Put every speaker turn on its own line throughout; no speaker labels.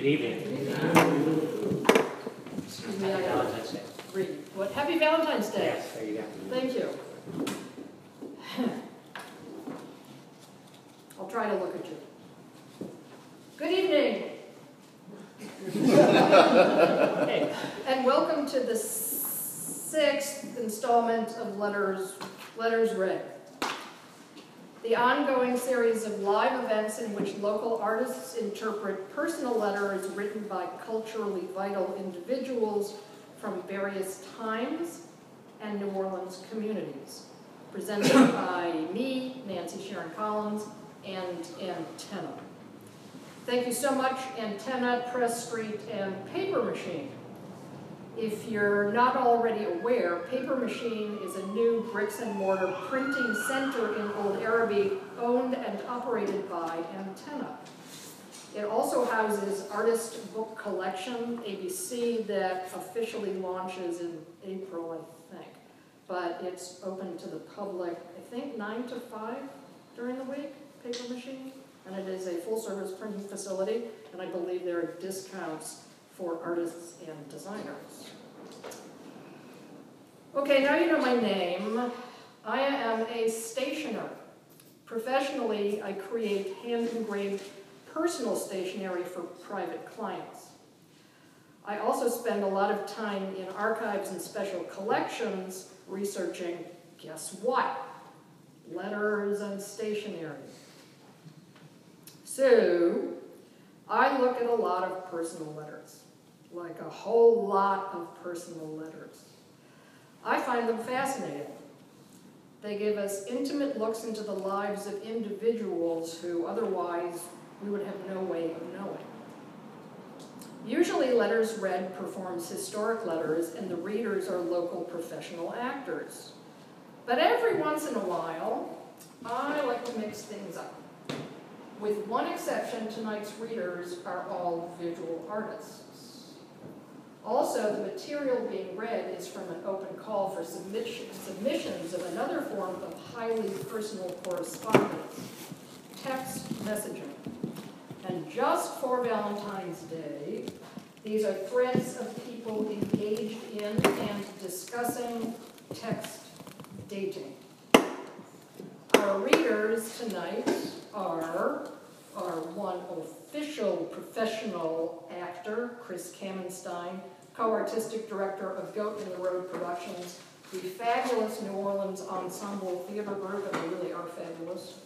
Good evening. Happy Valentine's Day.
What, happy Valentine's Day.
Yes, there you go.
Thank you. I'll try to look at you. Good evening,
Hey,
and welcome to the sixth installment of Letters, Letters Read. The ongoing series of in which local artists interpret personal letters written by culturally vital individuals from various times and New Orleans communities. Presented by me, Nancy Sharon Collins, and Antenna. Thank you so much, Antenna, Press Street, and Paper Machine. If you're not already aware, Paper Machine is a new bricks and mortar printing center in Old Araby owned and operated by Antenna. It also houses Artist Book Collection, ABC, that officially launches in April, I think. But it's open to the public, I think, nine to five during the week, Paper Machine. And it is a full-service printing facility, and I believe there are discounts for artists and designers. Okay, now you know my name. I am a stationer. Professionally, I create hand-engraved personal stationery for private clients. I also spend a lot of time in archives and special collections researching, guess what? Letters and stationery. So, I look at a lot of personal letters, like a whole lot of personal letters. I find them fascinating. They give us intimate looks into the lives of individuals who otherwise we would have no way of knowing. Usually, Letters Read performs historic letters, and the readers are local professional actors. But every once in a while, I like to mix things up. With one exception, tonight's readers are all visual artists. Also, the material being read is from an open call for submission, submissions of another form of highly personal correspondence, text messaging. And just for Valentine's Day, these are threads of people engaged in and discussing text dating. Our readers tonight are our one official professional actor, Chris Kaminstein, co-artistic director of Goat in the Road Productions, the fabulous New Orleans Ensemble Theater Group, and they really are fabulous.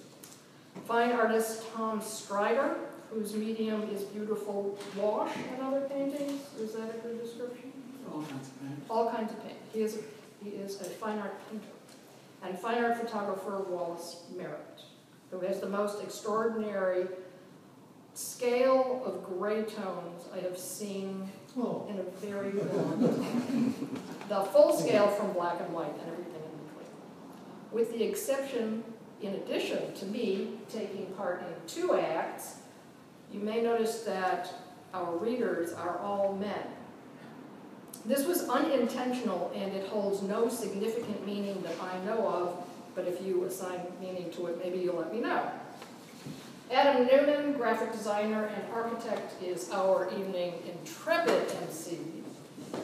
Fine artist Tom Strider, whose medium is beautiful wash and other paintings. Is that a good description?
All kinds of paint.
All kinds of paint. He is, he is a fine art painter. And fine art photographer Wallace Merritt, who has the most extraordinary scale of gray tones I have seen
Oh,
in a very long time. The full scale from black and white and everything in between. With the exception, in addition to me taking part in two acts, you may notice that our readers are all men. This was unintentional and it holds no significant meaning that I know of, but if you assign meaning to it, maybe you'll let me know. Adam Noonan, graphic designer and architect, is our evening intrepid MC.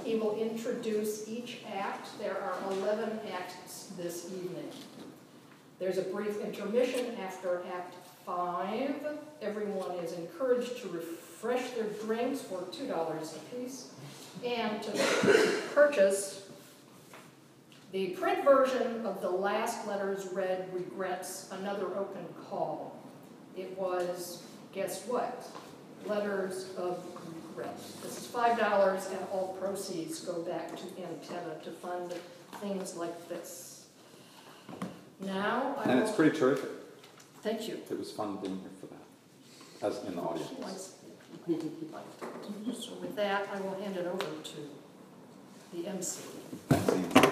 He will introduce each act. There are 11 acts this evening. There's a brief intermission after Act 5. Everyone is encouraged to refresh their drinks for $2 apiece and to purchase the print version of the last letters read regrets another open call. It was, guess what? Letters of regret. This is five dollars and all proceeds go back to antenna to fund things like this. Now I.
And it's pretty terrific.
Thank you.
It was fun being here for that, as in the audience.
So with that, I will hand it over to the MC.
Thanks, Ian.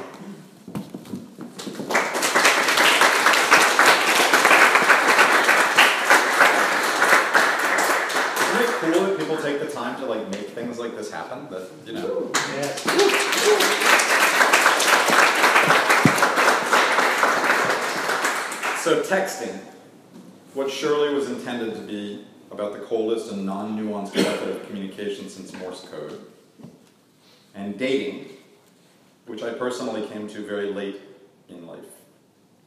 Isn't it cool that people take the time to like make things like this happen? That you know.
yes.
So texting, what surely was intended to be about the coldest and non-nuanced method of communication since Morse code, and dating, which I personally came to very late in life.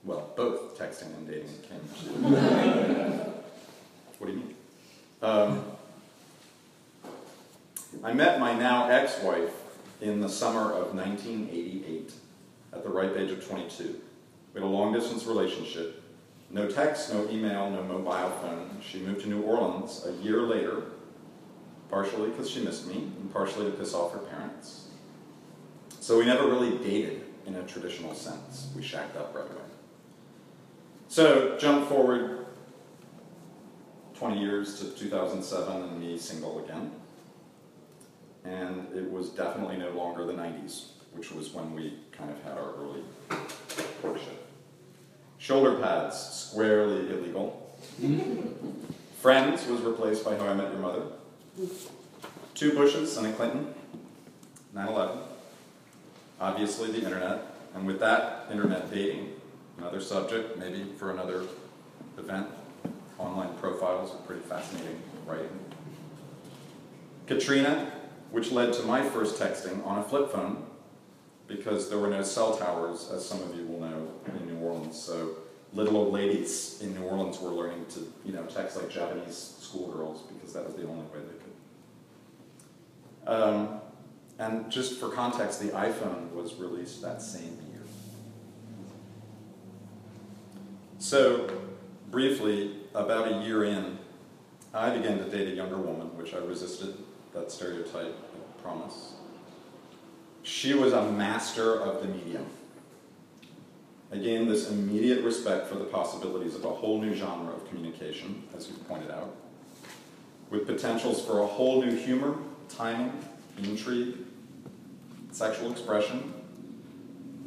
Well, both texting and dating came to. what do you mean? Um, I met my now ex-wife in the summer of 1988 at the ripe age of 22. We had a long-distance relationship. No text, no email, no mobile phone. She moved to New Orleans a year later, partially because she missed me, and partially to piss off her parents. So we never really dated in a traditional sense. We shacked up right away. So, jump forward 20 years to 2007 and me single again. And it was definitely no longer the 90s, which was when we kind of had our early courtship. Shoulder pads, squarely illegal. Friends was replaced by How I Met Your Mother. Two Bushes and a Clinton. 9 11. Obviously, the internet. And with that, internet dating. Another subject, maybe for another event. Online profiles are pretty fascinating writing. Katrina, which led to my first texting on a flip phone because there were no cell towers, as some of you will know, in New Orleans. So little old ladies in New Orleans were learning to, you know, text like Japanese schoolgirls because that was the only way they could. Um, and just for context, the iPhone was released that same year. So, briefly, about a year in, I began to date a younger woman, which I resisted that stereotype, I promise. She was a master of the medium. I gained this immediate respect for the possibilities of a whole new genre of communication, as you pointed out, with potentials for a whole new humor, timing, intrigue, sexual expression,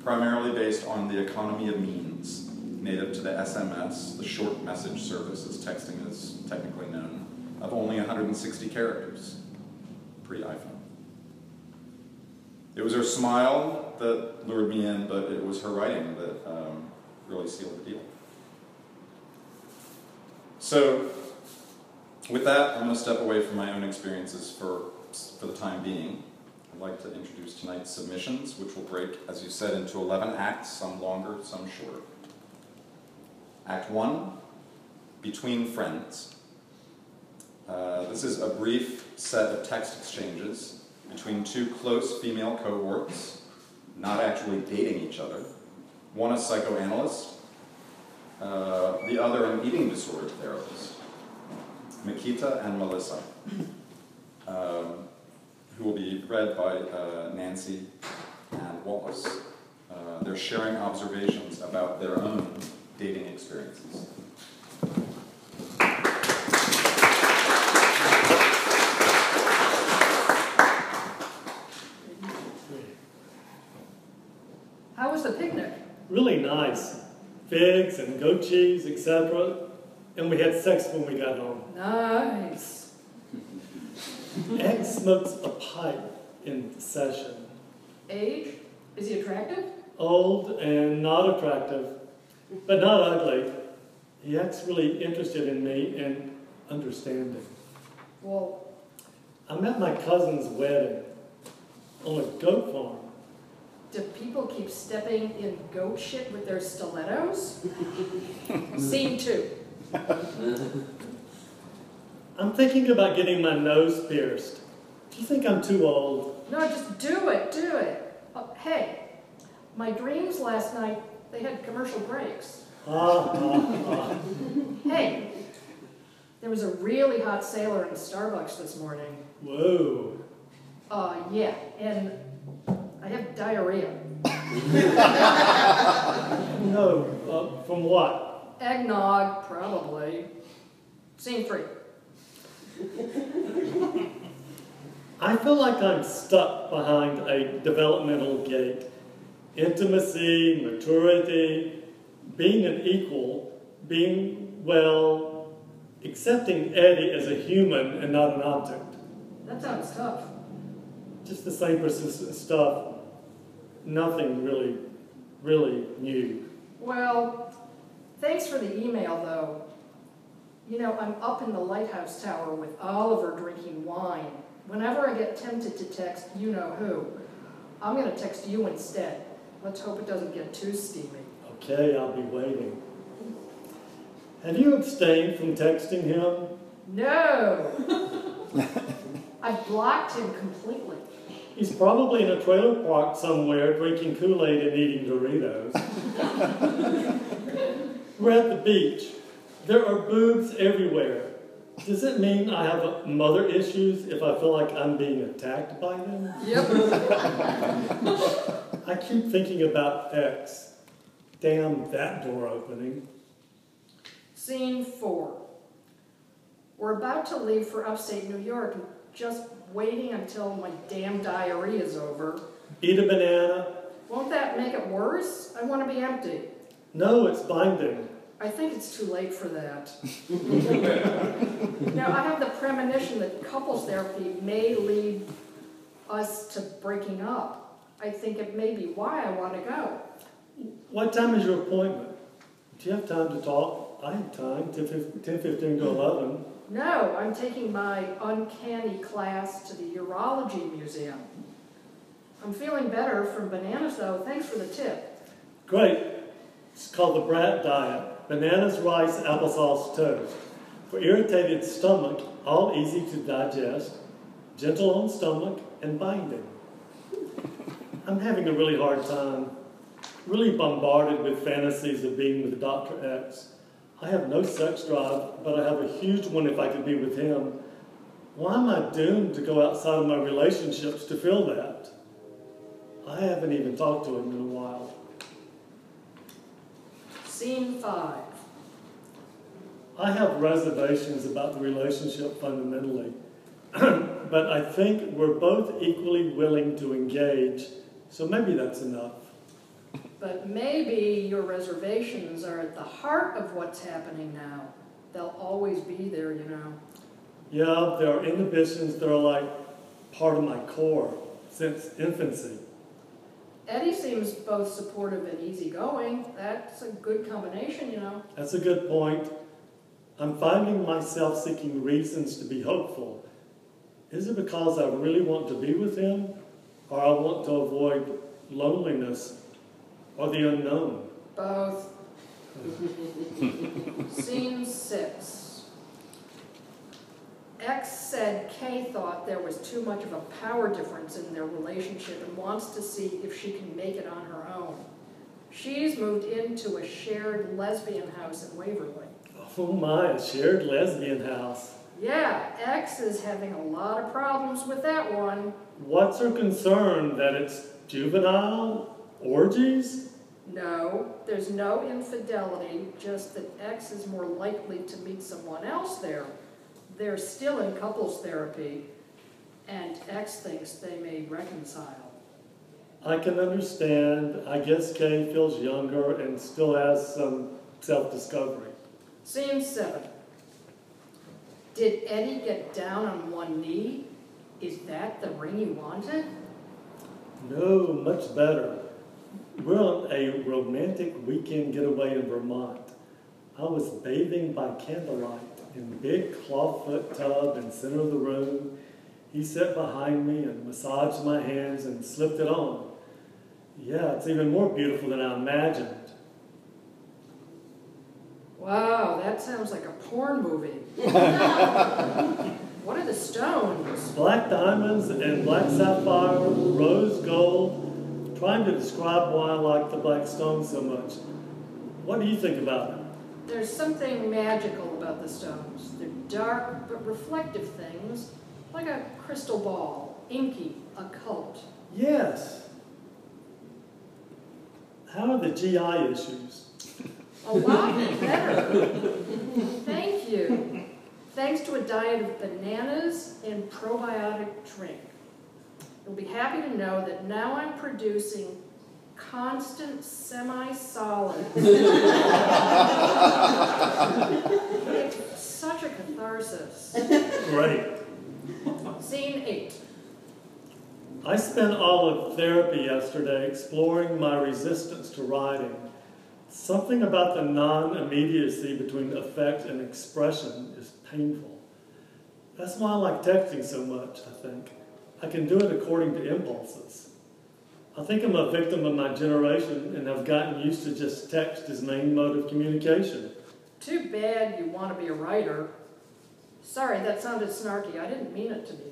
primarily based on the economy of means, native to the SMS, the short message service, as texting is technically known, of only 160 characters, pre-iPhone. It was her smile that lured me in, but it was her writing that um, really sealed the deal. So, with that, I'm going to step away from my own experiences for, for the time being. I'd like to introduce tonight's submissions, which will break, as you said, into 11 acts, some longer, some shorter. Act 1 Between Friends. Uh, this is a brief set of text exchanges between two close female cohorts, not actually dating each other. One a psychoanalyst, uh, the other an eating disorder therapist, Makita and Melissa, um, who will be read by uh, Nancy and Wallace. Uh, they're sharing observations about their own dating experiences.
How was the picnic?
Really nice. Figs and goat cheese, etc. And we had sex when we got home.
Nice.
Ed smokes a pipe in session.
Age? Is he attractive?
Old and not attractive, but not ugly. He acts really interested in me and understanding.
Well,
I'm at my cousin's wedding on a goat farm.
Do people keep stepping in goat shit with their stilettos? Scene two.
I'm thinking about getting my nose pierced. Do you think I'm too old?
No, just do it, do it. Uh, hey, my dreams last night, they had commercial breaks.
Ah, ah, ah.
Hey, there was a really hot sailor in Starbucks this morning.
Whoa.
Uh, yeah, and I have diarrhea.
No, uh, from what?
Eggnog, probably. Scene three.
I feel like I'm stuck behind a developmental gate. Intimacy, maturity, being an equal, being, well, accepting Eddie as a human and not an object.
That sounds tough.
Just the same persistent stuff. Nothing really, really new.
Well, thanks for the email, though. You know, I'm up in the lighthouse tower with Oliver drinking wine. Whenever I get tempted to text you know who, I'm going to text you instead. Let's hope it doesn't get too steamy.
Okay, I'll be waiting. Have you abstained from texting him?
No! I blocked him completely.
He's probably in a trailer park somewhere drinking Kool Aid and eating Doritos. We're at the beach. There are boobs everywhere. Does it mean I have mother issues if I feel like I'm being attacked by them?
Yep.
I keep thinking about X. Damn that door opening.
Scene four. We're about to leave for upstate New York, just waiting until my damn diarrhea is over.
Eat a banana.
Won't that make it worse? I want to be empty.
No, it's binding.
I think it's too late for that. now, I have the premonition that couples therapy may lead us to breaking up. I think it may be why I want to go.
What time is your appointment? Do you have time to talk? I have time, 10, 15 to 11.
No, I'm taking my uncanny class to the Urology Museum. I'm feeling better from bananas, though. Thanks for the tip.
Great. It's called the Brat Diet bananas, rice, applesauce, toast. For irritated stomach, all easy to digest, gentle on stomach, and binding. I'm having a really hard time, really bombarded with fantasies of being with Dr. X. I have no sex drive, but I have a huge one if I could be with him. Why am I doomed to go outside of my relationships to feel that? I haven't even talked to him in a while.
Scene five.
I have reservations about the relationship fundamentally, but I think we're both equally willing to engage, so maybe that's enough.
But maybe your reservations are at the heart of what's happening now. They'll always be there, you know.
Yeah, there are inhibitions that are like part of my core since infancy.
Eddie seems both supportive and easygoing. That's a good combination, you know.
That's a good point. I'm finding myself seeking reasons to be hopeful. Is it because I really want to be with him, or I want to avoid loneliness or the unknown?
Both. Scene six. X said Kay thought there was too much of a power difference in their relationship and wants to see if she can make it on her own. She's moved into a shared lesbian house in Waverly.
Oh my, a shared lesbian house.
Yeah, X is having a lot of problems with that one.
What's her concern? That it's juvenile? Orgies?
No, there's no infidelity, just that X is more likely to meet someone else there. They're still in couples therapy, and X thinks they may reconcile.
I can understand. I guess Kay feels younger and still has some self discovery.
Scene seven. Did Eddie get down on one knee? Is that the ring you wanted?
No, much better. We're on a romantic weekend getaway in Vermont. I was bathing by candlelight in the big clawfoot tub in the center of the room. He sat behind me and massaged my hands and slipped it on. Yeah, it's even more beautiful than I imagined.
Wow, that sounds like a porn movie. what are the stones?
Black diamonds and black sapphire, rose gold, trying to describe why I like the black stone so much. What do you think about it?
There's something magical about the stones. They're dark but reflective things, like a crystal ball, inky, occult.
Yes. How are the GI issues?
A lot better. Thank you. Thanks to a diet of bananas and probiotic drink. You'll be happy to know that now I'm producing constant semi-solids. it's such a catharsis.
Great.
Scene eight.
I spent all of therapy yesterday exploring my resistance to writing. Something about the non immediacy between effect and expression is painful. That's why I like texting so much, I think. I can do it according to impulses. I think I'm a victim of my generation and I've gotten used to just text as main mode of communication.
Too bad you want to be a writer. Sorry, that sounded snarky. I didn't mean it to be.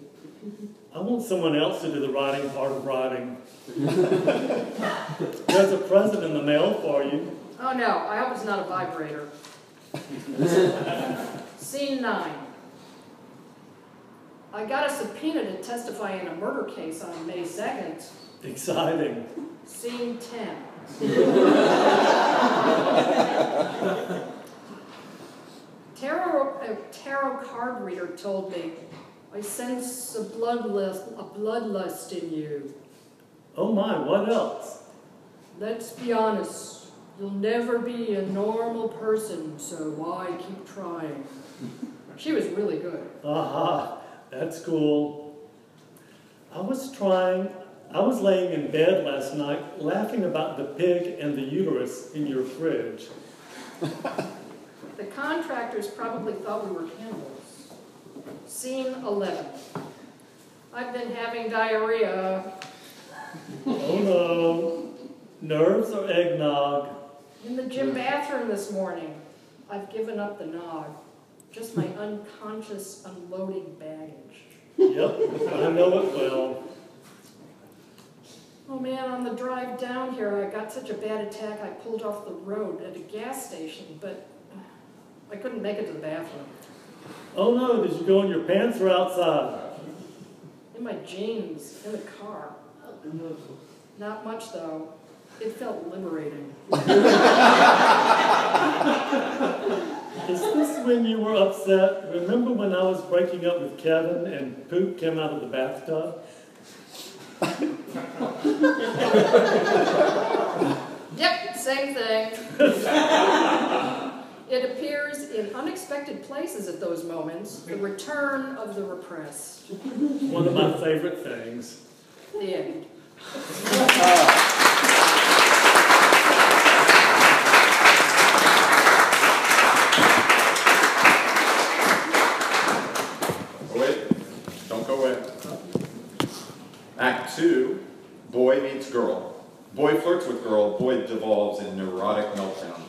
I want someone else to do the writing part of writing. There's a present in the mail for you.
Oh no, I hope it's not a vibrator. Scene nine. I got a subpoena to testify in a murder case on May 2nd.
Exciting.
Scene 10. tarot, a tarot card reader told me, I sense a bloodlust, a bloodlust in you.
Oh my, what else?
Let's be honest, you'll never be a normal person, so why keep trying? She was really good.
Aha, that's school. I was trying, I was laying in bed last night laughing about the pig and the uterus in your fridge.
The contractors probably thought we were cannibals. Scene 11. I've been having diarrhea
Oh no. Nerves or eggnog?
in the gym bathroom this morning. I've given up the nog. Just my unconscious unloading baggage.
Yep, I know it well.
Oh man, on the drive down here, I got such a bad attack I pulled off the road at a gas station, but I couldn't make it to the bathroom.
Oh no, did you go in your pants or outside?
In my jeans, in the car. Not much though. It felt liberating.
Is this when you were upset? Remember when I was breaking up with Kevin and poop came out of the bathtub?
Yep, same thing. it appears in unexpected places at those moments, the return of the repressed.
One of my favorite things.
The end. Ah.
Oh, wait, don't go away. Act two, boy meets girl. Boy flirts with girl, boy devolves in neurotic meltdown.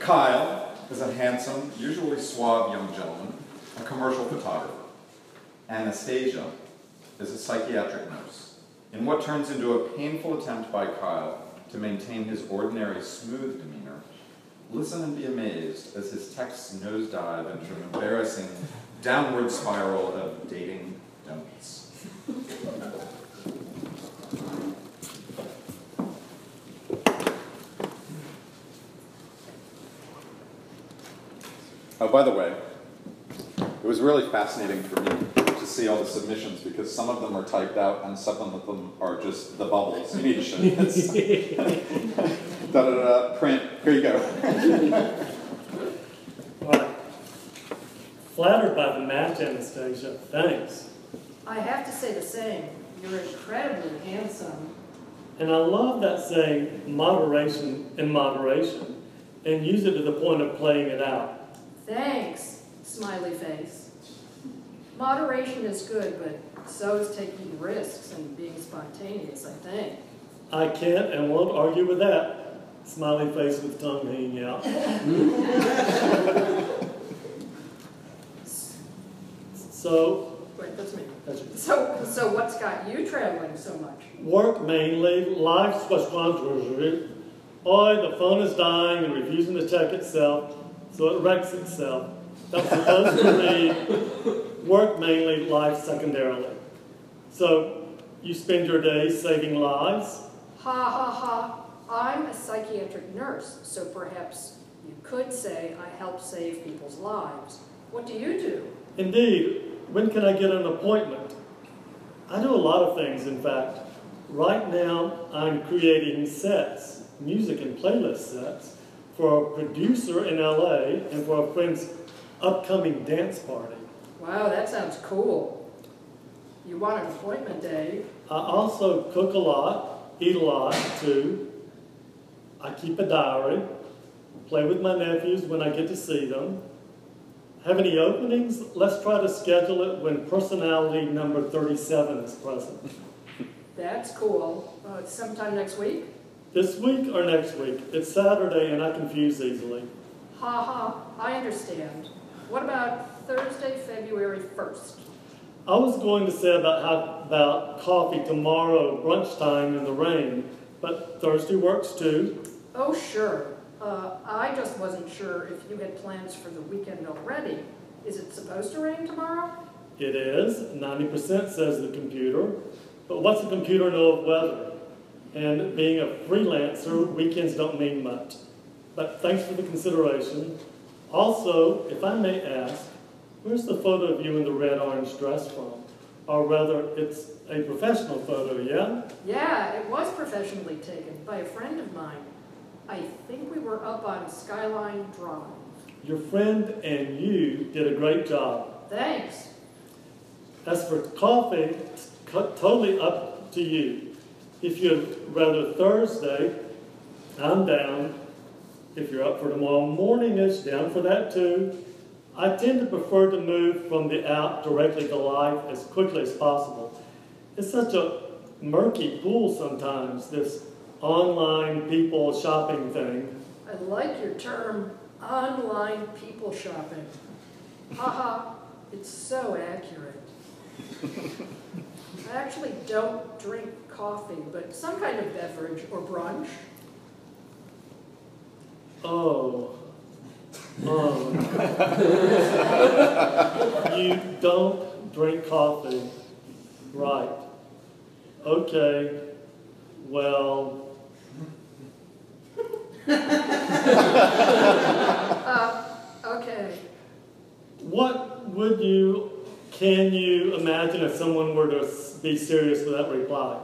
Kyle is a handsome, usually suave young gentleman, a commercial photographer. Anastasia is a psychiatric nurse. In what turns into a painful attempt by Kyle to maintain his ordinary smooth demeanor, listen and be amazed as his texts nosedive into an embarrassing downward spiral of dating don'ts. Oh, by the way, it was really fascinating for me to see all the submissions because some of them are typed out and some of them are just the bubbles. You need to show this. da da da, print. Here you go.
All right. Flattered by the match, Anastasia. Thanks.
I have to say the same. You're incredibly handsome.
And I love that saying, moderation in moderation, and use it to the point of playing it out.
Thanks, smiley face. Moderation is good, but so is taking risks and being spontaneous, I think.
I can't and won't argue with that. Smiley face with tongue hanging out. so,
Wait, that's me.
that's it.
So, so what's got you traveling so much?
work mainly, life's responsibility. Oi, the phone is dying and refusing to check itself, so it wrecks itself. That's supposed to be work mainly, life secondarily. So, you spend your days saving lives?
Ha ha ha. I'm a psychiatric nurse, so perhaps you could say I help save people's lives. What do you do?
Indeed, when can I get an appointment? I do a lot of things, in fact. Right now, I'm creating sets, music and playlist sets, for a producer in LA and for a friend's upcoming dance party.
Wow, that sounds cool. You want an appointment, Dave?
I also cook a lot, eat a lot, too. I keep a diary, play with my nephews when I get to see them. Have any openings? Let's try to schedule it when personality number 37 is present.
That's cool. Uh, sometime next week?
This week or next week? It's Saturday and I confuse easily.
Ha ha, I understand. What about Thursday, February 1st?
I was going to say about how about coffee tomorrow, brunch time in the rain, but Thursday works too.
Oh, sure. Uh, I just wasn't sure if you had plans for the weekend already. Is it supposed to rain tomorrow?
It is, 90% says the computer, but what's a computer know of weather? And being a freelancer, weekends don't mean much. But thanks for the consideration. Also, if I may ask, where's the photo of you in the red orange dress from? Or rather, it's a professional photo, yeah?
Yeah, it was professionally taken by a friend of mine. I think we were up on Skyline Drive.
Your friend and you did a great job.
Thanks.
As for coffee, it's totally up to you. If you'd rather Thursday, I'm down. If you're up for tomorrow morning, it's down for that too. I tend to prefer to move from the out directly to life as quickly as possible. It's such a murky pool sometimes, this online people shopping thing.
I like your term, online people shopping. Haha, it's so accurate. I actually don't drink coffee, but some kind of beverage or brunch.
Oh. Oh. you don't drink coffee. Right. Okay. Well,
Uh, okay.
what would you, can you imagine if someone were to be serious with that reply?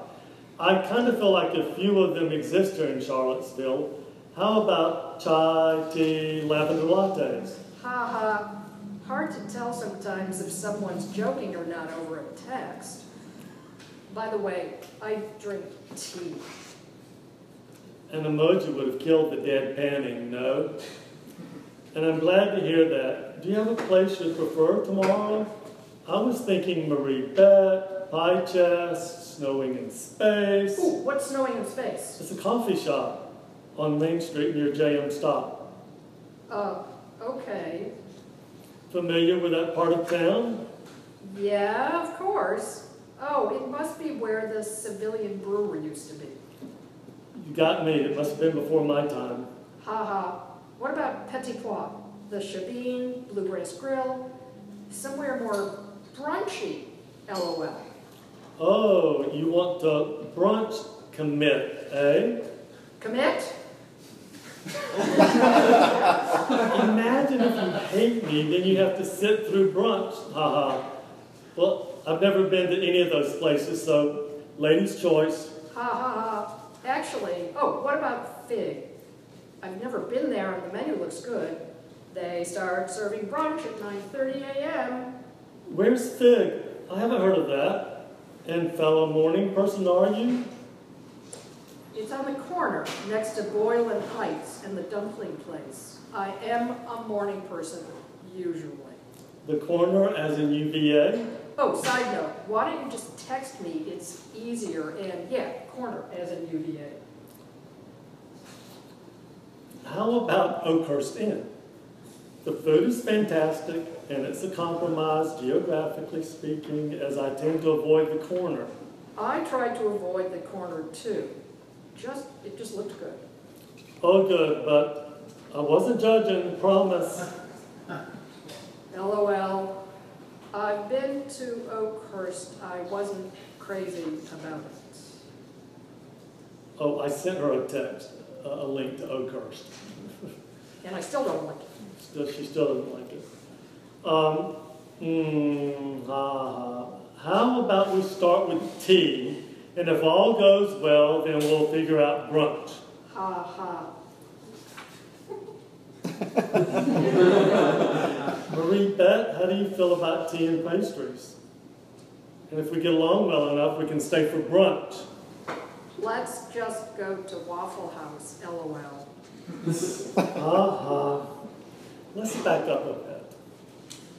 I kind of feel like a few of them exist here in Charlottesville. How about chai, tea, lavender lattes?
Haha, hard to tell sometimes if someone's joking or not over a text. By the way, I drink tea.
An emoji would have killed the dead panning, no? And I'm glad to hear that. Do you have a place you prefer tomorrow? I was thinking Marie Bette, Pie Chest, Snowing in Space.
Ooh, what's snowing in space?
It's a coffee shop on Main Street near JM Stop.
Uh, okay.
Familiar with that part of town?
Yeah, of course. Oh, it must be where the civilian brewery used to be.
You got me. It must have been before my time.
Ha ha. What about Petit Pois? The Shebeen, Bluegrass Grill? Somewhere more brunchy, lol.
Oh, you want to brunch commit, eh?
Commit?
Imagine if you hate me, then you have to sit through brunch. Haha. Well, I've never been to any of those places, so ladies' choice.
Ha ha ha. Actually, oh, what about Fig? I've never been there and the menu looks good. They start serving brunch at 9.30 a.m.
Where's Fig? I haven't heard of that. And fellow morning person, are you?
It's on the corner next to Boylan Heights and the dumpling place. I am a morning person, usually.
The corner as in UVA?
Oh, side note, why don't you just text me? It's easier and yeah, corner as in UVA.
How about Oakhurst Inn? The food is fantastic, and it's a compromise, geographically speaking, as I tend to avoid the corner.
I tried to avoid the corner too. Just, it just looked good.
Oh, good, but I wasn't judging, promise.
LOL. I've been to Oakhurst. I wasn't crazy about it.
Oh, I sent her a text, a, a link to Oakhurst.
And I still don't like it.
Still, she still doesn't like it. Um, mm, ha, ha. How about we start with tea, and if all goes well, then we'll figure out brunch.
Ha ha.
Marie Bette, how do you feel about tea and pastries? And if we get along well enough, we can stay for brunch.
Let's just go to Waffle House, lol.
Uh-huh. Let's back up a bit.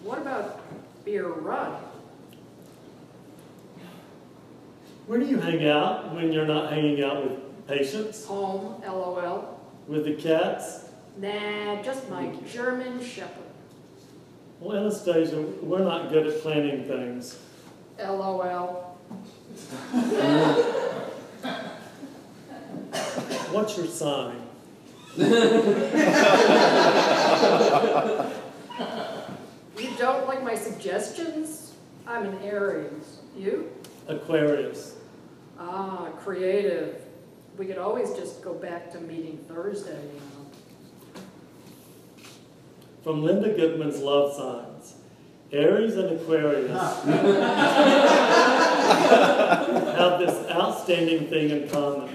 What about Beer Run?
Where do you hang out when you're not hanging out with patients?
Home, lol.
With the cats?
Nah, just my German Shepherd,
Well, Anastasia, we're not good at planning things.
lol.
What's your sign?
You don't like my suggestions? I'm an Aries. You?
Aquarius.
Ah, creative. We could always just go back to meeting Thursday, you know.
From Linda Goodman's Love Signs. Aries and Aquarius have this outstanding thing in common.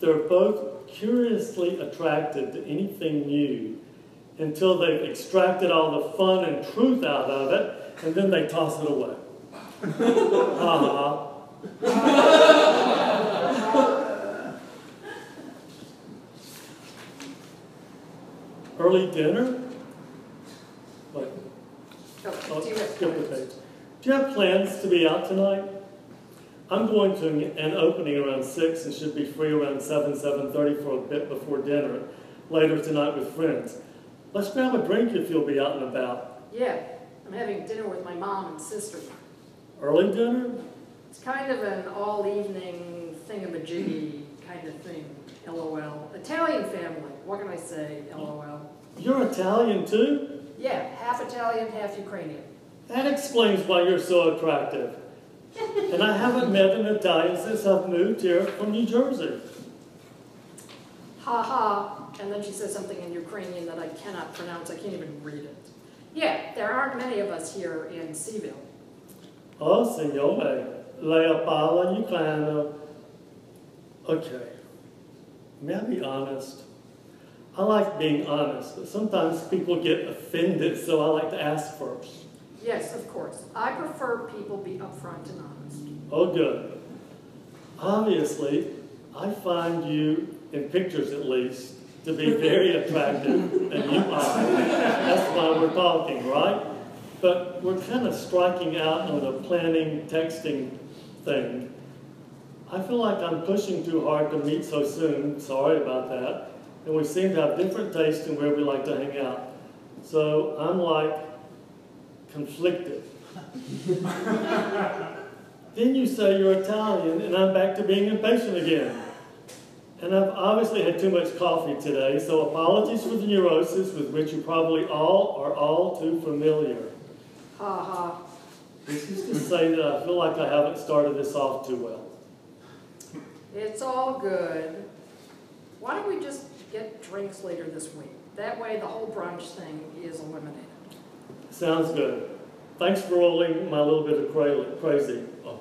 They're both curiously attracted to anything new until they've extracted all the fun and truth out of it, and then they toss it away. uh-huh. Early dinner? Like,
Oh,
Oh,
do you
skip the page. Do you have plans to be out tonight? I'm going to an opening around six and should be free around seven, seven thirty for a bit before dinner later tonight with friends. Let's grab a drink if you'll be out and about.
Yeah, I'm having dinner with my mom and sister.
Early dinner?
It's kind of an all-evening thingamajiggy kind of thing, lol. Italian family, what can I say, lol.
You're Italian too?
Yeah, half Italian, half Ukrainian.
That explains why you're so attractive. and I haven't met an Italian since I've moved here from New Jersey.
Ha ha, and then she says something in Ukrainian that I cannot pronounce, I can't even read it. Yeah, there aren't many of us here in C'ville.
Oh, lei parla ukraino. Okay, may I be honest? I like being honest, but sometimes people get offended, so I like to ask first.
Yes, of course. I prefer people be upfront and honest.
Oh, good. Obviously, I find you, in pictures at least, to be very attractive, and you are. That's why we're talking, right? But we're kind of striking out on a planning, texting thing. I feel like I'm pushing too hard to meet so soon. Sorry about that. And we seem to have different tastes in where we like to hang out. So I'm like conflicted. then you say you're Italian, and I'm back to being impatient again. And I've obviously had too much coffee today, so apologies for the neurosis with which you probably all are all too familiar.
Ha ha.
This is to say that I feel like I haven't started this off too well.
It's all good. Why don't we just get drinks later this week? That way the whole brunch thing is eliminated.
Sounds good. Thanks for rolling my little bit of crazy, oh,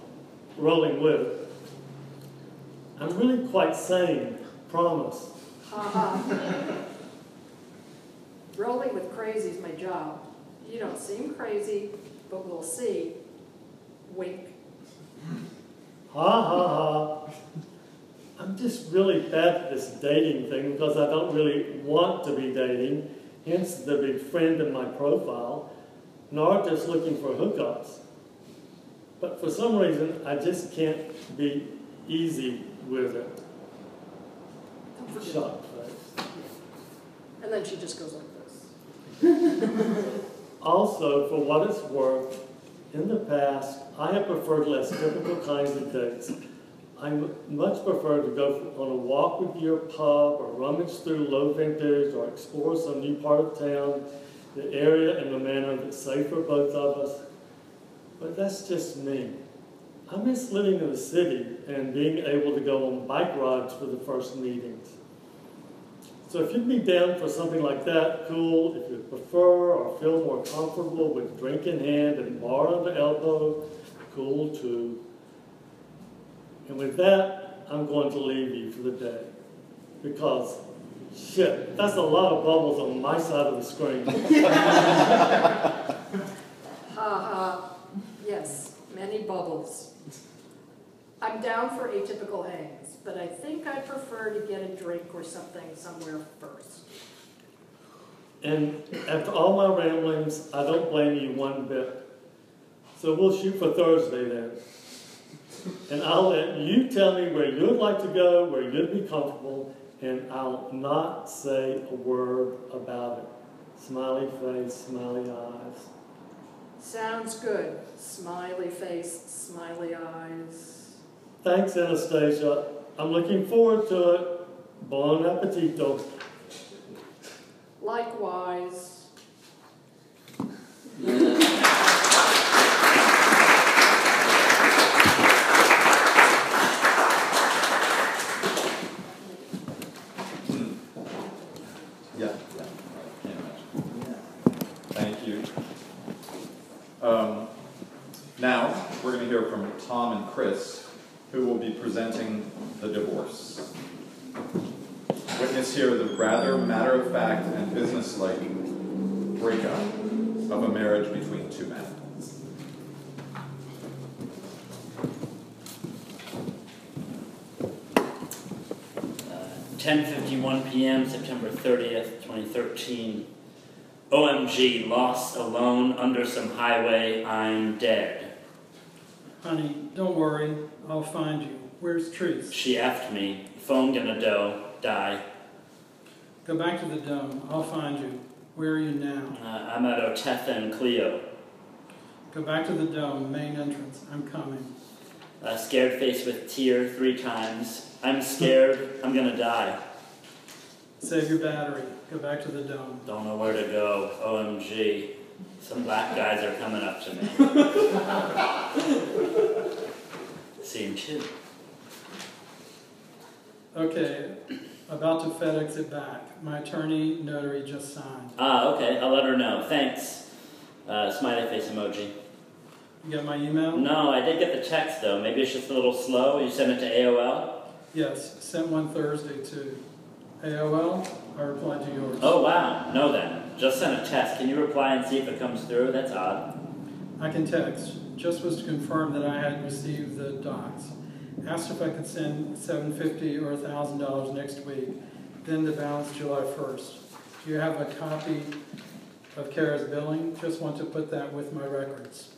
rolling with. I'm really quite sane, promise.
Ha ha. Rolling with crazy is my job. You don't seem crazy, but we'll see. Wink.
Ha ha ha. I'm just really bad at this dating thing because I don't really want to be dating, hence the big friend in my profile, nor just looking for hookups. But for some reason, I just can't be easy with it.
Don't forget.
Face.
And then she just goes like this.
Also, for what it's worth, in the past, I have preferred less typical kinds of dates. I much prefer to go on a walk with your pub, or rummage through low vintage, or explore some new part of town, the area in a manner that's safe for both of us. But that's just me. I miss living in the city and being able to go on bike rides for the first meetings. So if you'd be down for something like that, cool. If you prefer or feel more comfortable with drink in hand and bar on the elbow, cool too. And with that, I'm going to leave you for the day. Because, shit, that's a lot of bubbles on my side of the screen.
Ha ha. Uh, uh, yes, many bubbles. I'm down for atypical hangs. but I think I prefer to get a drink or something somewhere first.
And after all my ramblings, I don't blame you one bit. So we'll shoot for Thursday then. And I'll let you tell me where you'd like to go, where you'd be comfortable, and I'll not say a word about it. Smiley face, smiley eyes.
Sounds good. Smiley face, smiley eyes.
Thanks, Anastasia. I'm looking forward to it. Bon appetito.
Likewise.
Yeah, yeah, I can't imagine. Thank you. Um, now, we're going to hear from Tom and Chris, who will be presenting the divorce. Witness here the rather matter of fact and businesslike breakup of a marriage between two men.
Uh, 10:51 p.m. September 30th, 2013. OMG, lost alone under some highway. I'm dead.
Honey, don't worry. I'll find you. Where's Trees?
She effed me. Phone gonna do. Die.
Go back to the dome. I'll find you. Where are you now?
Uh, I'm at Oretha and Clio.
Go back to the dome, main entrance. I'm coming.
Uh, scared face with tear three times. I'm scared. I'm gonna die.
Save your battery. Go back to the dome.
Don't know where to go. OMG. Some black guys are coming up to me. Scene two.
Okay, about to FedEx it back. My attorney notary just signed.
Ah, okay. I'll let her know. Thanks. Uh, smiley face emoji.
You got my email?
No, I did get the text though. Maybe it's just a little slow. You sent it to AOL?
Yes, sent one Thursday to AOL, I replied to yours.
Oh wow. No then. Just sent a test. Can you reply and see if it comes through? That's odd.
I can text. Just was to confirm that I had received the docs. Asked if I could send seven fifty or thousand dollars next week, then the balance July first. Do you have a copy of Kara's billing? Just want to put that with my records.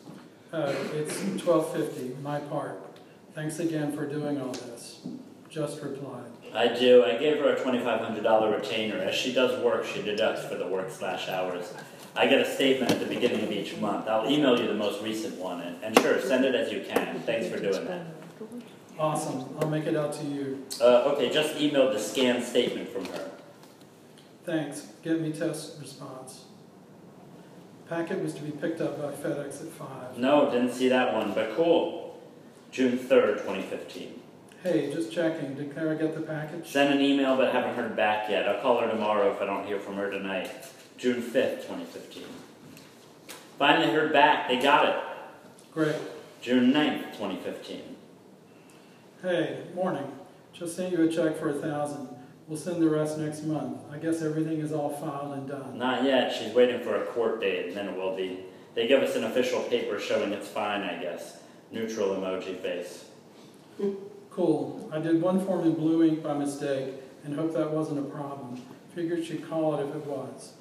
Uh, it's twelve fifty, my part. Thanks again for doing all this. Just replied.
I do. I gave her a $2,500 retainer. As she does work, she deducts for the work slash hours. I get a statement at the beginning of each month. I'll email you the most recent one. And, and sure, send it as you can. Thanks for doing that.
Awesome, I'll make it out to you.
Uh, okay, just emailed the scanned statement from her.
Thanks, get me test response. Packet was to be picked up by FedEx at five.
No, didn't see that one, but cool. June 3rd, 2015.
Hey, just checking, did Clara get the package?
Sent an email but haven't heard back yet. I'll call her tomorrow if I don't hear from her tonight. June 5th, 2015. Finally heard back. They got it.
Great.
June 9th, 2015.
Hey, morning. Just sent you a check for a thousand. We'll send the rest next month. I guess everything is all filed and done.
Not yet. She's waiting for a court date and then it will be. They give us an official paper showing it's fine, I guess. Neutral emoji face.
Cool. I did one form in blue ink by mistake and hope that wasn't a problem. Figured she'd call it if it was.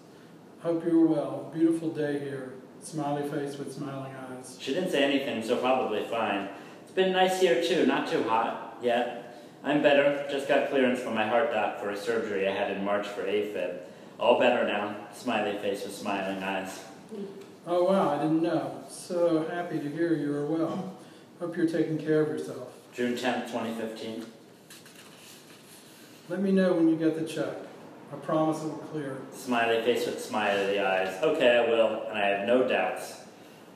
Hope you were well. Beautiful day here. Smiley face with smiling eyes.
She didn't say anything, so probably fine. It's been nice here too, not too hot yet. I'm better. Just got clearance from my heart doc for a surgery I had in March for AFib. All better now. Smiley face with smiling eyes.
Oh wow, I didn't know. So happy to hear you are well. Hope you're taking care of yourself.
June 10th, 2015.
Let me know when you get the check. I promise it will clear.
Smiley face with smiley eyes. Okay, I will, and I have no doubts.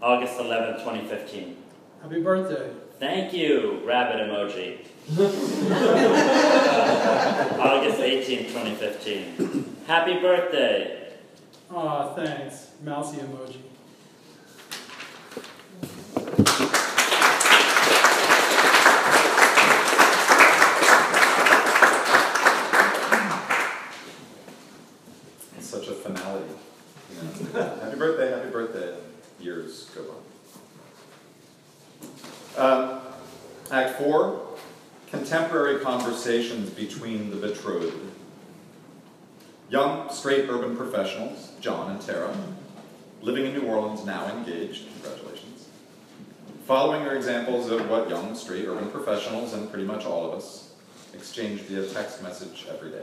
August 11th, 2015.
Happy birthday.
Thank you, rabbit emoji. August 18, 2015. Happy birthday.
Aw, thanks. Mousy emoji.
It's such a finality. You know? happy birthday, happy birthday. and Years go by. Um, act four contemporary conversations between the betrothed. Young, straight urban professionals, John and Tara, living in New Orleans, now engaged. Congratulations. Following are examples of what young, straight urban professionals, and pretty much all of us, exchange via text message every day.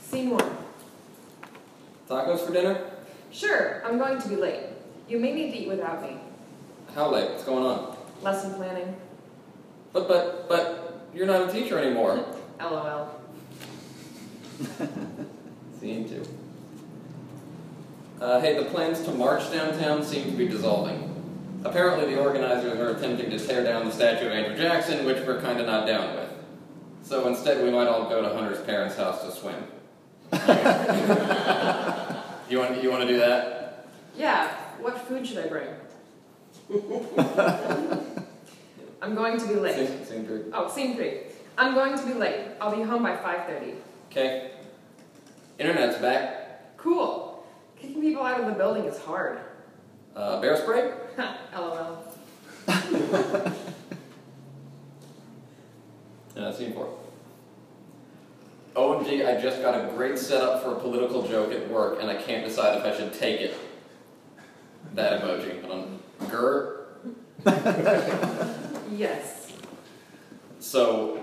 Scene one.
Tacos for dinner?
Sure, I'm going to be late. You may need to eat without me.
How late? What's going on?
Lesson planning.
But, but, but, you're not a teacher anymore.
LOL.
Scene two. Uh, hey, the plans to march downtown seem to be dissolving. Apparently, the organizers are attempting to tear down the statue of Andrew Jackson, which we're kind of not down with. So instead, we might all go to Hunter's parents' house to swim. you want you want to do that?
Yeah, what food should I bring? I'm going to be late.
Scene, scene three.
Oh, scene three. I'm going to be late. I'll be home by 5.30.
Okay. Internet's back.
Cool. Kicking people out of the building is hard.
Uh, bear spray?
LOL.
Uh, scene four. OMG, I just got a great setup for a political joke at work, and I can't decide if I should take it. That emoji.
Yes.
So,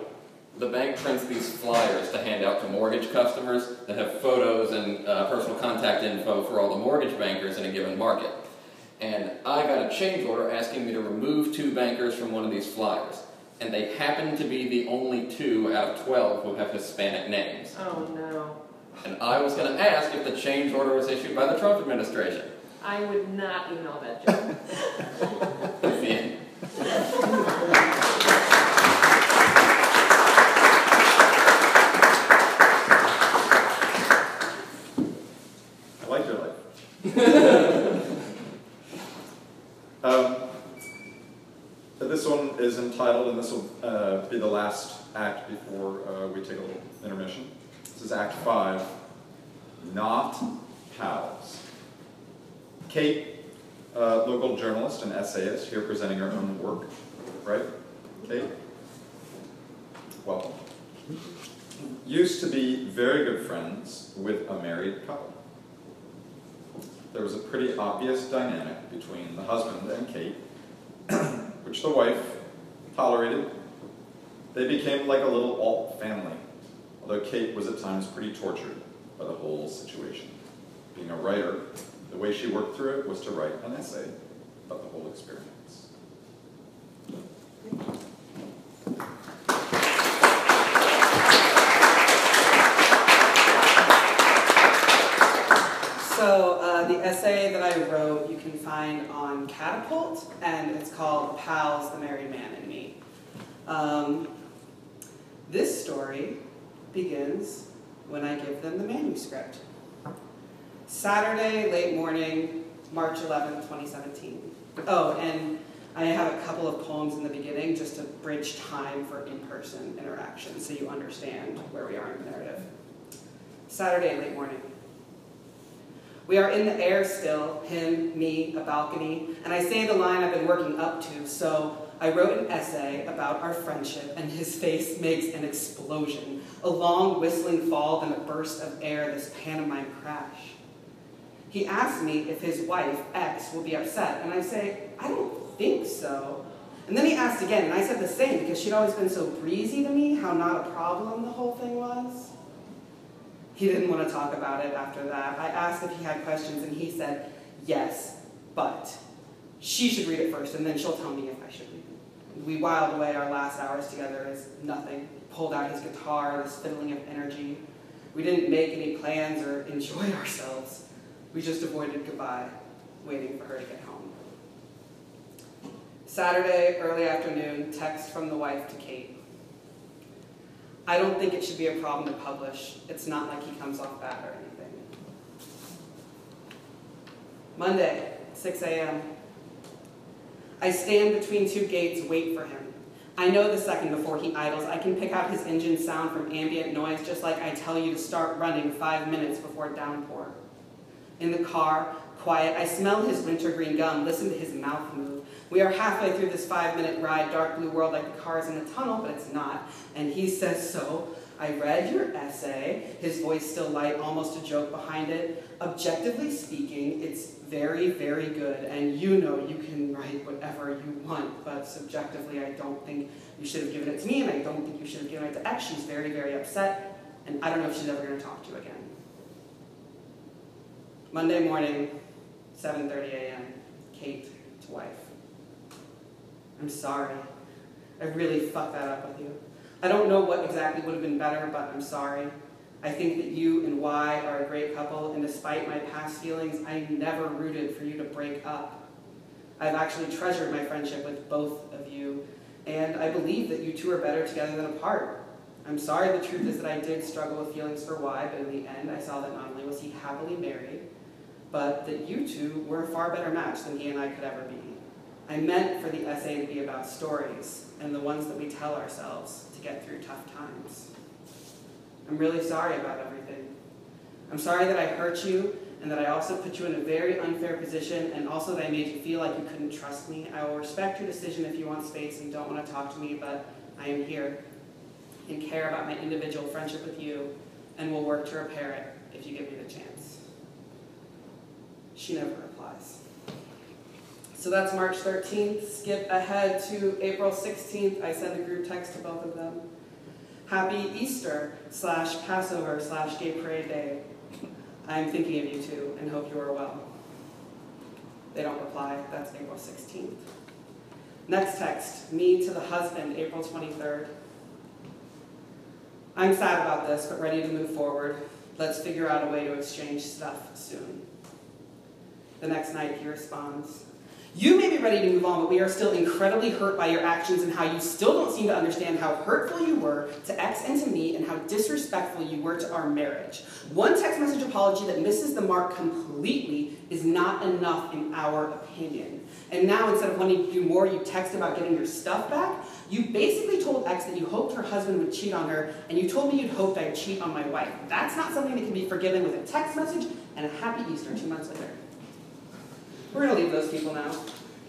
the bank prints these flyers to hand out to mortgage customers that have photos and uh, personal contact info for all the mortgage bankers in a given market. And I got a change order asking me to remove two bankers from one of these flyers. And they happen to be the only two out of 12 who have Hispanic names.
Oh no.
And I was going to ask if the change order was issued by the Trump administration.
I would not email that joke.
That's.
I like your life. um, this one is entitled, and this will uh, be the last act before uh, we take a little intermission. This is Act 5 Not Pals. Kate, uh, local journalist and essayist, here presenting her own work. Right? Kate? Welcome. Used to be very good friends with a married couple there was a pretty obvious dynamic between the husband and Kate, which the wife tolerated. They became like a little alt family, although Kate was at times pretty tortured by the whole situation. Being a writer, the way she worked through it was to write an essay about the whole experience.
So uh, the essay that I wrote you can find on Catapult, and it's called "Pals: The Married Man and Me." Um, this story begins when I give them the manuscript. Saturday, late morning, March 11, 2017. Oh, and I have a couple of poems in the beginning just to bridge time for in-person interaction so you understand where we are in the narrative. Saturday, late morning. We are in the air still, him, me, a balcony, and I say the line I've been working up to, so I wrote an essay about our friendship, and his face makes an explosion. A long whistling fall, then a burst of air, this pantomime crash. He asks me if his wife, X, will be upset, and I say, I don't think so. And then he asked again, and I said the same, because she'd always been so breezy to me, how not a problem the whole thing was. He didn't want to talk about it after that. I asked if he had questions, and he said, yes, but she should read it first, and then she'll tell me if I should read it. We whiled away our last hours together as nothing. Pulled out his guitar, this fiddling of energy. We didn't make any plans or enjoy ourselves. We just avoided goodbye, waiting for her to get home. Saturday, early afternoon, text from the wife to Kate. I don't think it should be a problem to publish. It's not like he comes off bad or anything. Monday, 6 a.m. I stand between two gates, wait for him. I know the second before he idles. I can pick out his engine sound from ambient noise, just like I tell you to start running five minutes before downpour. In the car, quiet, I smell his wintergreen gum, listen to his mouth move. We are halfway through this five minute ride, dark blue world like the car is in a tunnel, but it's not. And he says so. I read your essay, his voice still light, almost a joke behind it. Objectively speaking, it's very, very good, and you know you can write whatever you want, but subjectively, I don't think you should have given it to me, and I don't think you should have given it to X. She's very, very upset, and I don't know if she's ever going to talk to you again. Monday morning, 7.30 a.m., Kate to wife. I'm sorry. I really fucked that up with you. I don't know what exactly would have been better, but I'm sorry. I think that you and Y are a great couple, and despite my past feelings, I never rooted for you to break up. I've actually treasured my friendship with both of you, and I believe that you two are better together than apart. I'm sorry, the truth is that I did struggle with feelings for Y, but in the end, I saw that not only was he happily married, but that you two were a far better match than he and I could ever be. I meant for the essay to be about stories and the ones that we tell ourselves to get through tough times. I'm really sorry about everything. I'm sorry that I hurt you and that I also put you in a very unfair position and also that I made you feel like you couldn't trust me. I will respect your decision if you want space and don't want to talk to me, but I am here and care about my individual friendship with you and will work to repair it if you give me the chance. She never replies. So that's March 13th. Skip ahead to April 16th. I send a group text to both of them. Happy Easter slash Passover slash Gay Parade Day. I'm thinking of you too and hope you are well. They don't reply. That's April 16th. Next text, me to the husband, April 23rd. I'm sad about this, but ready to move forward. Let's figure out a way to exchange stuff soon. The next night, he responds, you may be ready to move on, but we are still incredibly hurt by your actions and how you still don't seem to understand how hurtful you were to X and to me and how disrespectful you were to our marriage. One text message apology that misses the mark completely is not enough in our opinion. And now instead of wanting to do more, you text about getting your stuff back. You basically told X that you hoped her husband would cheat on her, and you told me you'd hoped I'd cheat on my wife. That's not something that can be forgiven with a text message and a happy Easter two months later. We're going to leave those people now.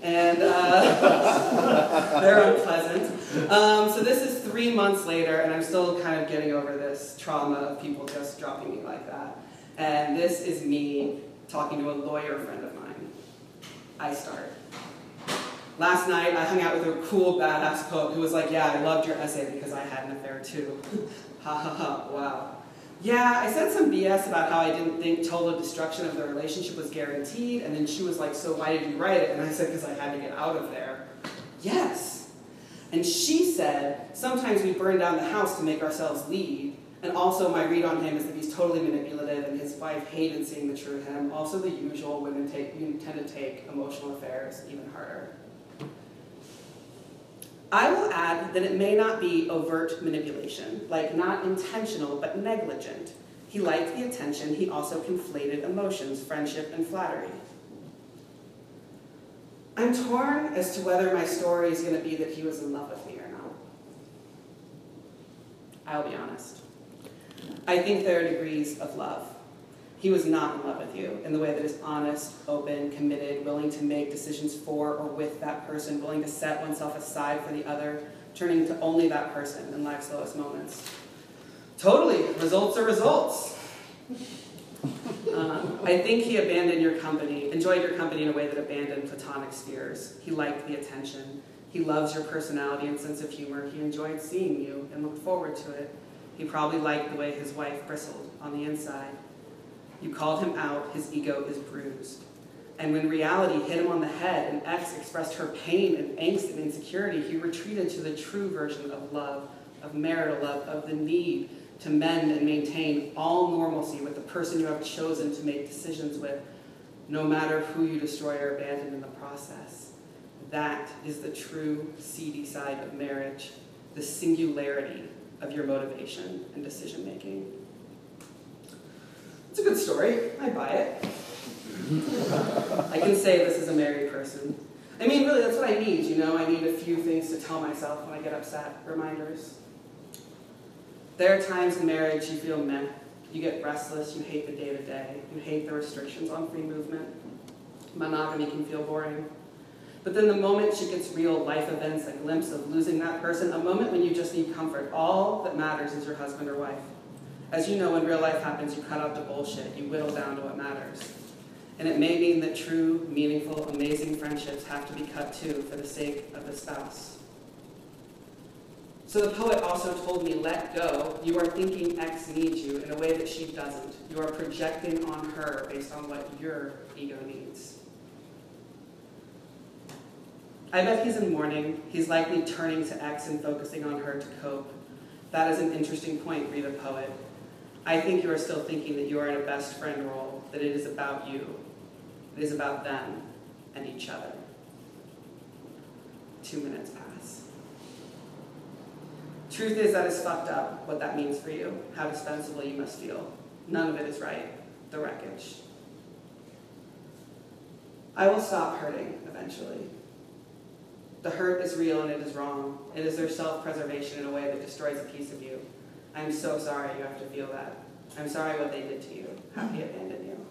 And uh, they're unpleasant. Um, so this is three months later, and I'm still kind of getting over this trauma of people just dropping me like that. And this is me talking to a lawyer friend of mine. I start. Last night, I hung out with a cool, badass poet who was like, yeah, I loved your essay because I had an affair too. ha ha ha, wow. Yeah, I said some BS about how I didn't think total destruction of the relationship was guaranteed, and then she was like, so why did you write it? And I said, because I had to get out of there. Yes. And she said, sometimes we burn down the house to make ourselves leave, And also my read on him is that he's totally manipulative and his wife hated seeing the true him. Also the usual, women take, tend to take emotional affairs even harder. I will add that it may not be overt manipulation, like not intentional but negligent. He liked the attention, he also conflated emotions, friendship, and flattery. I'm torn as to whether my story is going to be that he was in love with me or not. I'll be honest. I think there are degrees of love. He was not in love with you in the way that is honest, open, committed, willing to make decisions for or with that person, willing to set oneself aside for the other, turning to only that person in life's lowest moments. Totally, results are results. Um, I think he abandoned your company, enjoyed your company in a way that abandoned platonic spheres. He liked the attention. He loves your personality and sense of humor. He enjoyed seeing you and looked forward to it. He probably liked the way his wife bristled on the inside. You called him out, his ego is bruised. And when reality hit him on the head and X expressed her pain and angst and insecurity, he retreated to the true version of love, of marital love, of the need to mend and maintain all normalcy with the person you have chosen to make decisions with, no matter who you destroy or abandon in the process. That is the true seedy side of marriage, the singularity of your motivation and decision making. It's a good story. I buy it. I can say this is a married person. I mean, really, that's what I need, you know? I need a few things to tell myself when I get upset, reminders. There are times in marriage you feel meh. You get restless, you hate the day to day, you hate the restrictions on free movement. Monogamy can feel boring. But then the moment she gets real life events, a glimpse of losing that person, a moment when you just need comfort, all that matters is your husband or wife. As you know, when real life happens, you cut out the bullshit, you whittle down to what matters. And it may mean that true, meaningful, amazing friendships have to be cut too for the sake of the spouse. So the poet also told me, let go. You are thinking X needs you in a way that she doesn't. You are projecting on her based on what your ego needs. I bet he's in mourning. He's likely turning to X and focusing on her to cope. That is an interesting point, Rita Poet. I think you are still thinking that you are in a best friend role, that it is about you. It is about them and each other. Two minutes pass. Truth is that is fucked up, what that means for you, how dispensable you must feel. None of it is right. The wreckage. I will stop hurting eventually. The hurt is real and it is wrong. It is their self preservation in a way that destroys a piece of you. I'm so sorry you have to feel that. I'm sorry what they did to you, how he abandoned you.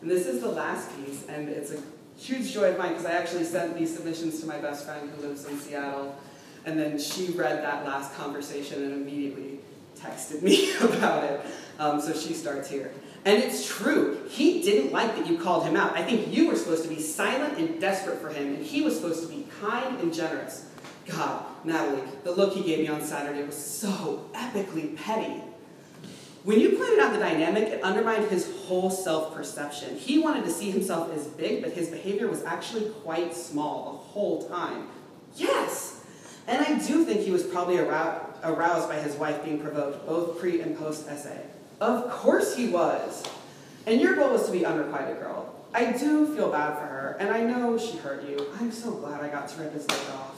And this is the last piece, and it's a huge joy of mine because I actually sent these submissions to my best friend who lives in Seattle, and then she read that last conversation and immediately texted me about it. Um, so she starts here. And it's true. He didn't like that you called him out. I think you were supposed to be silent and desperate for him, and he was supposed to be kind and generous. God, Natalie, the look he gave me on Saturday was so epically petty. When you pointed out the dynamic, it undermined his whole self perception. He wanted to see himself as big, but his behavior was actually quite small the whole time. Yes! And I do think he was probably aroused by his wife being provoked, both pre and post essay. Of course he was! And your goal was to be unrequited girl. I do feel bad for her, and I know she hurt you. I'm so glad I got to rip his leg off.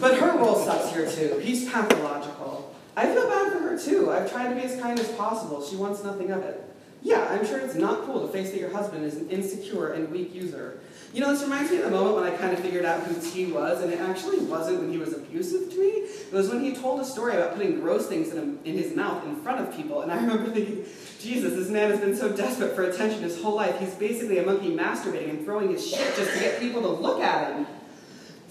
But her role sucks here too. He's pathological. I feel bad for her too. I've tried to be as kind as possible. She wants nothing of it. Yeah, I'm sure it's not cool to face that your husband is an insecure and weak user. You know, this reminds me of the moment when I kind of figured out who T was, and it actually wasn't when he was abusive to me. It was when he told a story about putting gross things in, him, in his mouth in front of people, and I remember thinking, Jesus, this man has been so desperate for attention his whole life. He's basically a monkey masturbating and throwing his shit just to get people to look at him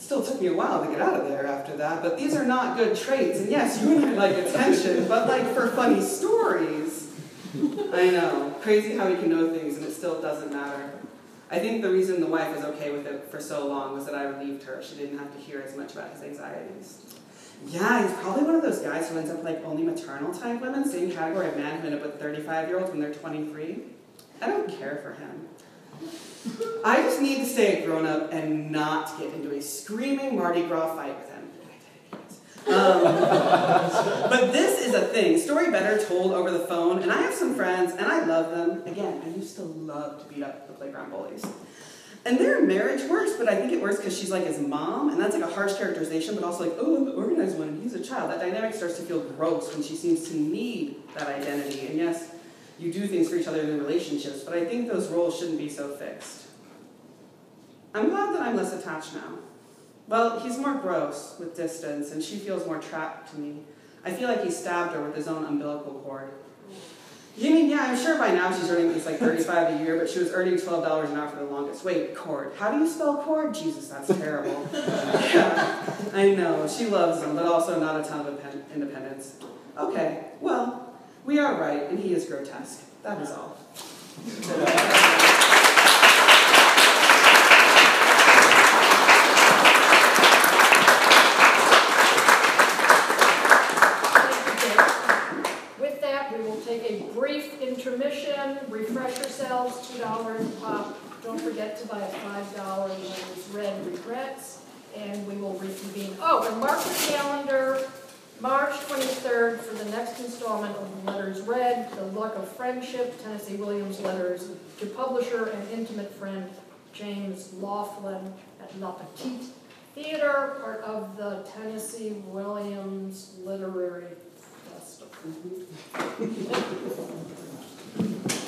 still took me a while to get out of there after that, but these are not good traits. And yes, you and I like attention, but like for funny stories. I know. Crazy how we can know things and it still doesn't matter. I think the reason the wife was okay with it for so long was that I relieved her. She didn't have to hear as much about his anxieties. Yeah, he's probably one of those guys who ends up like only maternal type women, same category of man who end up with 35 year olds when they're 23. I don't care for him. I just need to stay grown up and not get into a screaming Mardi Gras fight with him. Um, but this is a thing. Story better told over the phone, and I have some friends, and I love them. Again, I used to love to beat up the playground bullies. And their marriage works, but I think it works because she's like his mom, and that's like a harsh characterization, but also like, oh, I'm the organized one, he's a child. That dynamic starts to feel gross when she seems to need that identity. And yes, you do things for each other in relationships, but I think those roles shouldn't be so fixed. I'm glad that I'm less attached now. Well, he's more gross with distance, and she feels more trapped to me. I feel like he stabbed her with his own umbilical cord. You mean, yeah, I'm sure by now she's earning at least like 35 a year, but she was earning $12 an hour for the longest. Wait, cord. How do you spell cord? Jesus, that's terrible. yeah, I know. She loves him, but also not a ton of independence. Okay, well, we are right, and he is grotesque. That is all.
With that, we will take a brief intermission, refresh yourselves, $2 pop. Don't forget to buy a $5 Letters Read Regrets, and we will reconvene. Oh, and mark the calendar March 23rd for the next installment of Letters Read, The Luck of Friendship, Tennessee Williams Letters to publisher and intimate friend James Laughlin at La Petite Theater, part of the Tennessee Williams Literary Festival.